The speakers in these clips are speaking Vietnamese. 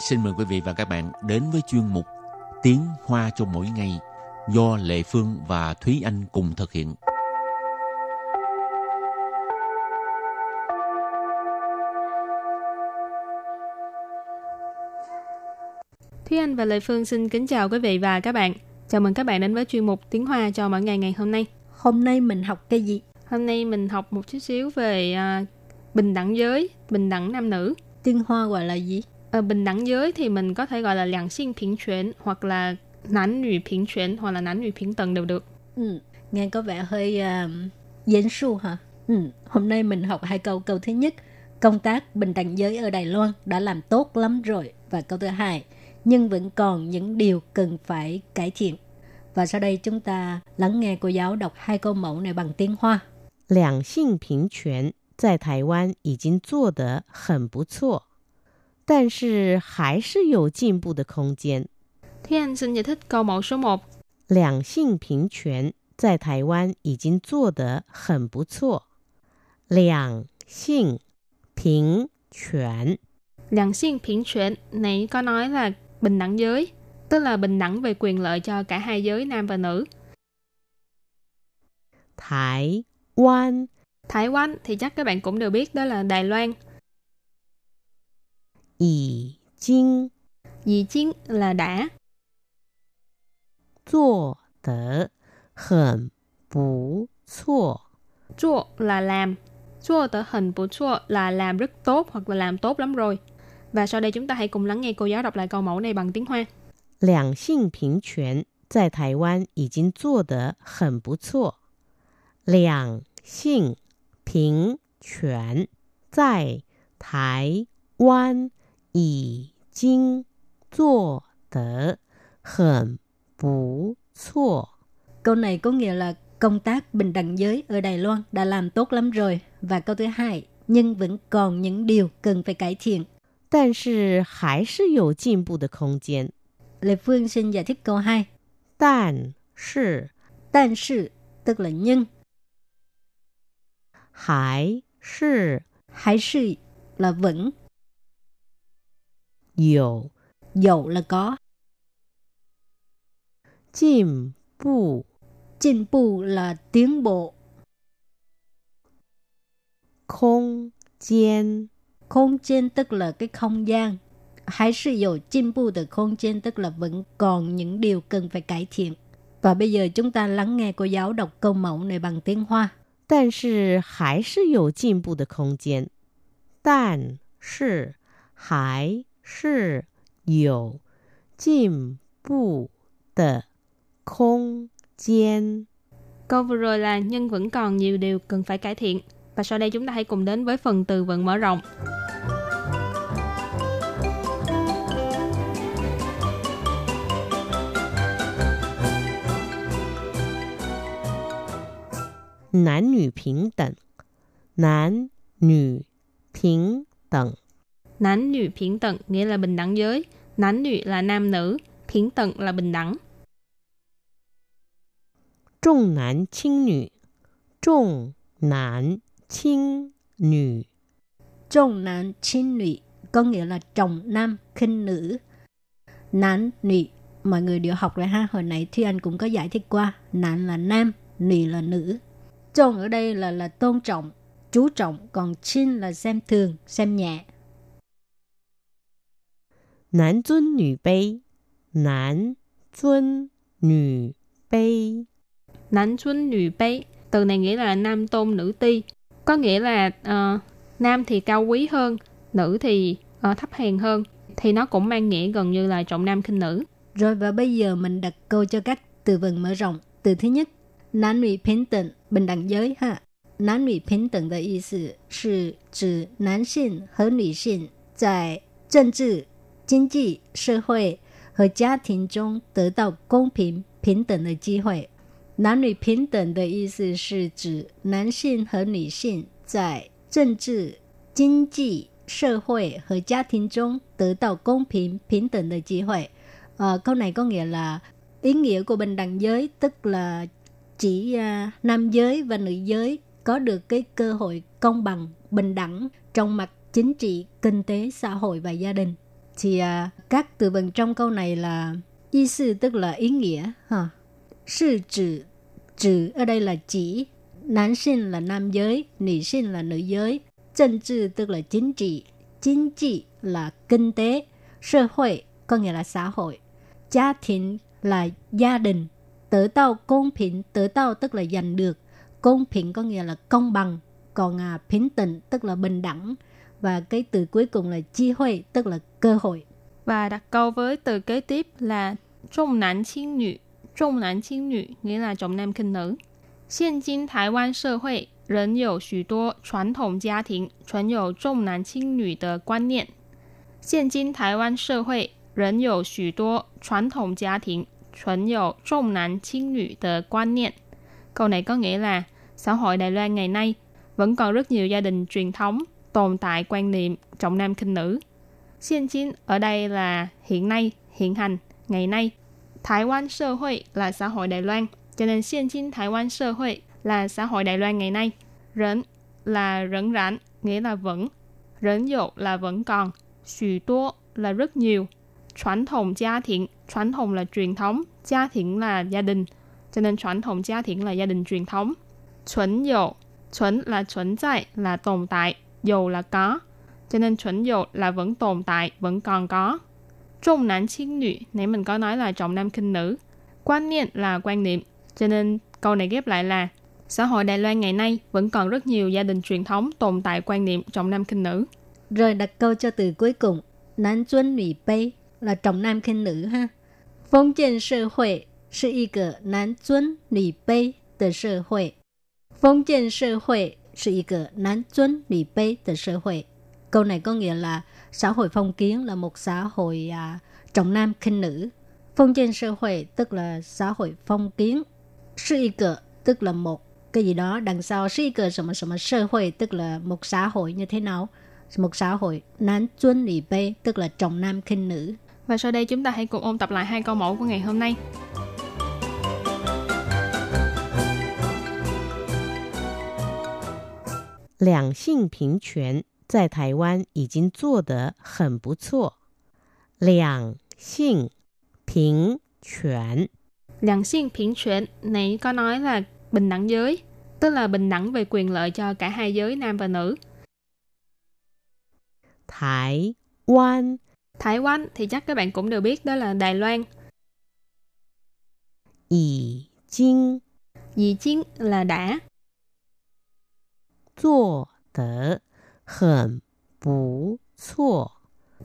xin mời quý vị và các bạn đến với chuyên mục Tiếng Hoa cho mỗi ngày do Lệ Phương và Thúy Anh cùng thực hiện. Thúy Anh và Lệ Phương xin kính chào quý vị và các bạn. Chào mừng các bạn đến với chuyên mục Tiếng Hoa cho mỗi ngày ngày hôm nay. Hôm nay mình học cái gì? Hôm nay mình học một chút xíu về à, bình đẳng giới, bình đẳng nam nữ. Tiếng Hoa gọi là gì? À, bình đẳng giới thì mình có thể gọi là 两性平权 hoặc là 男女平权 hoặc là 男女平等đều được. Ừ, nghe có vẻ hơi uh,严肃hả? Ừ, hôm nay mình học hai câu. Câu thứ nhất, công tác bình đẳng giới ở Đài Loan đã làm tốt lắm rồi. Và câu thứ hai, nhưng vẫn còn những điều cần phải cải thiện. Và sau đây chúng ta lắng nghe cô giáo đọc hai câu mẫu này bằng tiếng Hoa. 两性平权在台湾已经做得很不错， 但是还是有进步的空间。 Thúy Anh xin giải thích câu mẫu số 1. 两性平权在台湾已经做得很不错。两性平权 两性平权này có nói là bình đẳng giới, tức là bình đẳng về quyền lợi cho cả hai giới nam và nữ. 台湾 Thái Quan thì chắc các bạn cũng đều biết đó là Đài Loan. 已经 Dì chiến là đã, 做得很不错。 chua là làm, chua tờ hình của chua là làm rất tốt hoặc là làm tốt lắm rồi. Và sau đây chúng ta hãy cùng lắng nghe cô giáo đọc lại câu mẫu này bằng tiếng Hoa. 两性平权在台湾已经做得很不错。两性平权在台湾 已经做得很不错。 Câu này có nghĩa là công tác bình đẳng giới ở Đài Loan đã làm tốt lắm rồi. Và câu thứ hai, nhưng vẫn còn những điều cần phải cải thiện. 但是还是有进步的空间。 Lê Phương xin giải thích câu 2. 但是 但是 tức là nhưng, 还是 hay sự là vẫn, 有 dầu là có, 进步 进步là tiến bộ, 空间。 không gian tức là cái không gian. Hay sự dầu进步的không gian tức là vẫn còn những điều cần phải cải thiện. Và bây giờ chúng ta lắng nghe cô giáo đọc câu mẫu này bằng tiếng Hoa. 但是还是有进步的空间。但是还 是有进步的空间。 Câu vừa rồi là nhưng vẫn còn nhiều điều cần phải cải thiện. Và sau đây chúng ta hãy cùng đến với phần từ vựng mở rộng. Nam nữ bình đẳng, nam nữ bình đẳng, Nánh nữ phiến tận nghĩa là bình đẳng giới. Nánh nữ là nam nữ, phiến tận là bình đẳng. 重男轻女，重男轻女。 Trọng nam chín nữ có nghĩa là trọng nam khinh nữ. Nam nữ mọi người đều học rồi ha. Hồi nãy Thi Anh cũng có giải thích qua. Nam là nam, nữ là nữ. Trọng ở đây là là tôn trọng, chú trọng. Còn chín là xem thường, xem nhẹ. 男尊女卑，男尊女卑。 Nánh xuân nữ bấy. Từ này nghĩa là nam tôn nữ ti. Có nghĩa là ờ, nam thì cao quý hơn, nữ thì ờ, thấp hèn hơn. Thì nó cũng mang nghĩa gần như là trọng nam khinh nữ. Rồi và bây giờ mình đặt câu cho các từ vựng mở rộng. Từ thứ nhất, nam nữ bình đẳng, bình đẳng giới ha. Nam nữ bình đẳng的意思是指男性和女性在政治、 经济、社会和家庭中得到公平平等的机会。男女平等的意思是指男性和女性在政治、经济、社会和家庭中得到公平平等的机会。Ờ, câu này có nghĩa là ý nghĩa của bình đẳng giới tức là chỉ à, nam giới và nữ giới có được cái cơ hội công bằng, bình đẳng trong mặt chính trị, kinh tế, xã hội và gia đình. thì uh, các từ vựng trong câu này là ý sư tức là ý nghĩa ha. Sư chữ chữ ở đây là chỉ nam sinh là nam giới, nữ sinh là nữ giới. 政治 tức là chính trị, chính trị là kinh tế, xã hội có nghĩa là xã hội, gia đình là gia đình, tử tao công bình, tử tao tức là giành được, công bình có nghĩa là công bằng, còn à, bình tĩnh tức là bình đẳng và cái từ cuối cùng là chi hội tức là cơ hội. Và đặt câu với từ kế tiếp là trọng nam轻女. Trọng nam轻女 nghĩa là trọng nam khinh nữ. 现今台湾社会仍有许多传统家庭存有重男轻女的观念。现今台湾社会仍有许多传统家庭存有重男轻女的观念. Câu này có nghĩa là xã hội Đài Loan ngày nay vẫn còn rất nhiều gia đình truyền thống tồn tại quan niệm trọng nam khinh nữ. Hiện chính ở đây là hiện nay, hiện hành, ngày nay. Thái Quan xã hội là xã hội Đài Loan, cho nên hiện chính Thái Quan xã hội là xã hội Đài Loan ngày nay. Rẫn là rẫn rãn, nghĩa là vẫn. Rẫn dụ là vẫn còn. Xù tố là rất nhiều. Truyền thống gia thiện, truyền thống là truyền thống, gia thiện là gia đình. Cho nên truyền thống gia thiện là gia đình truyền thống. Chuẩn dụ, chuẩn là chuẩn tại, là tồn tại, dầu là có. Cho nên chuẩn dụ là vẫn tồn tại, vẫn còn có. Trọng nam轻女, nãy mình có nói là trọng nam khinh nữ. Quan niệm là quan niệm. Cho nên câu này ghép lại là xã hội Đài Loan ngày nay vẫn còn rất nhiều gia đình truyền thống tồn tại quan niệm trọng nam khinh nữ. Rồi đặt câu cho từ cuối cùng, nam tuân nữ卑là trọng nam khinh nữ ha. Phong kiến xã hội 是一个男尊女卑的社会。封建社会 是一个男尊女卑的社会。Câu này có nghĩa là xã hội phong kiến là một xã hội à, trọng nam khinh nữ. Phong kiến xã hội tức là xã hội phong kiến. Sư y cờ tức là một cái gì đó đằng sau sư y cờ什么 xã hội tức là một xã hội như thế nào. Một xã hội nam tuân nữ bê tức là trọng nam khinh nữ. Và sau đây chúng ta hãy cùng ôn tập lại hai câu mẫu của ngày hôm nay. 两性平权在台湾已经做得很不错。两性平权 两性平权này có nói là bình đẳng giới, tức là bình đẳng về quyền lợi cho cả hai giới nam và nữ. 台湾 Thái Quan thì chắc các bạn cũng đều biết đó là Đài Loan. 已经 Dì chiến là đã, 做得很不错。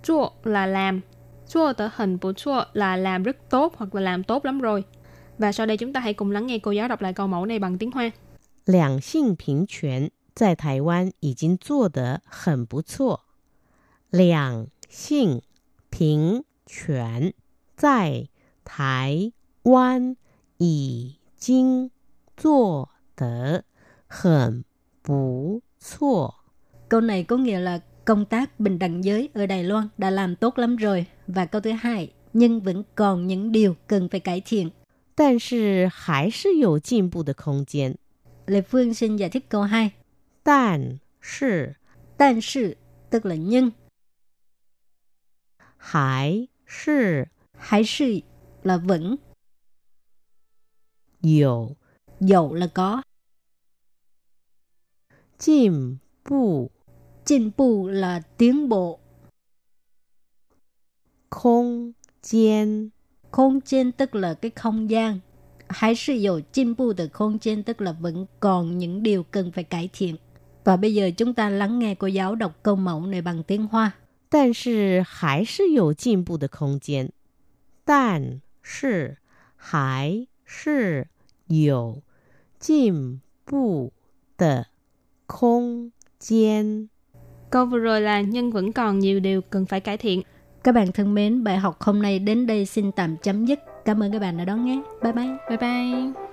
chua là làm, chua tờ hình của chua là làm rất tốt hoặc là làm tốt lắm rồi. Và sau đây chúng ta hãy cùng lắng nghe cô giáo đọc lại câu mẫu này bằng tiếng Hoa. 两性平权在台湾已经做得很不错。两性平权在台湾已经做得很不错。 Câu này có nghĩa là công tác bình đẳng giới ở Đài Loan đã làm tốt lắm rồi. Và câu thứ hai, nhưng vẫn còn những điều cần phải cải thiện. 但是还是有进步的空间。 Lê Phương xin giải thích câu 2. 但是 但是 tức là nhưng, 还是 hay sự là vẫn, 有 dầu là có, 进步 进步là tiến bộ, 空间。 không gian tức là cái không gian. Hay sự dầu进步的không gian tức là vẫn còn những điều cần phải cải thiện. Và bây giờ chúng ta lắng nghe cô giáo đọc câu mẫu này bằng tiếng Hoa. 但是还是有进步的空间。但是还是有进步的 空间。Câu vừa rồi là nhưng vẫn còn nhiều điều cần phải cải thiện. Các bạn thân mến, bài học hôm nay đến đây xin tạm chấm dứt. Cảm ơn các bạn đã đón nghe. Bye bye. Bye bye.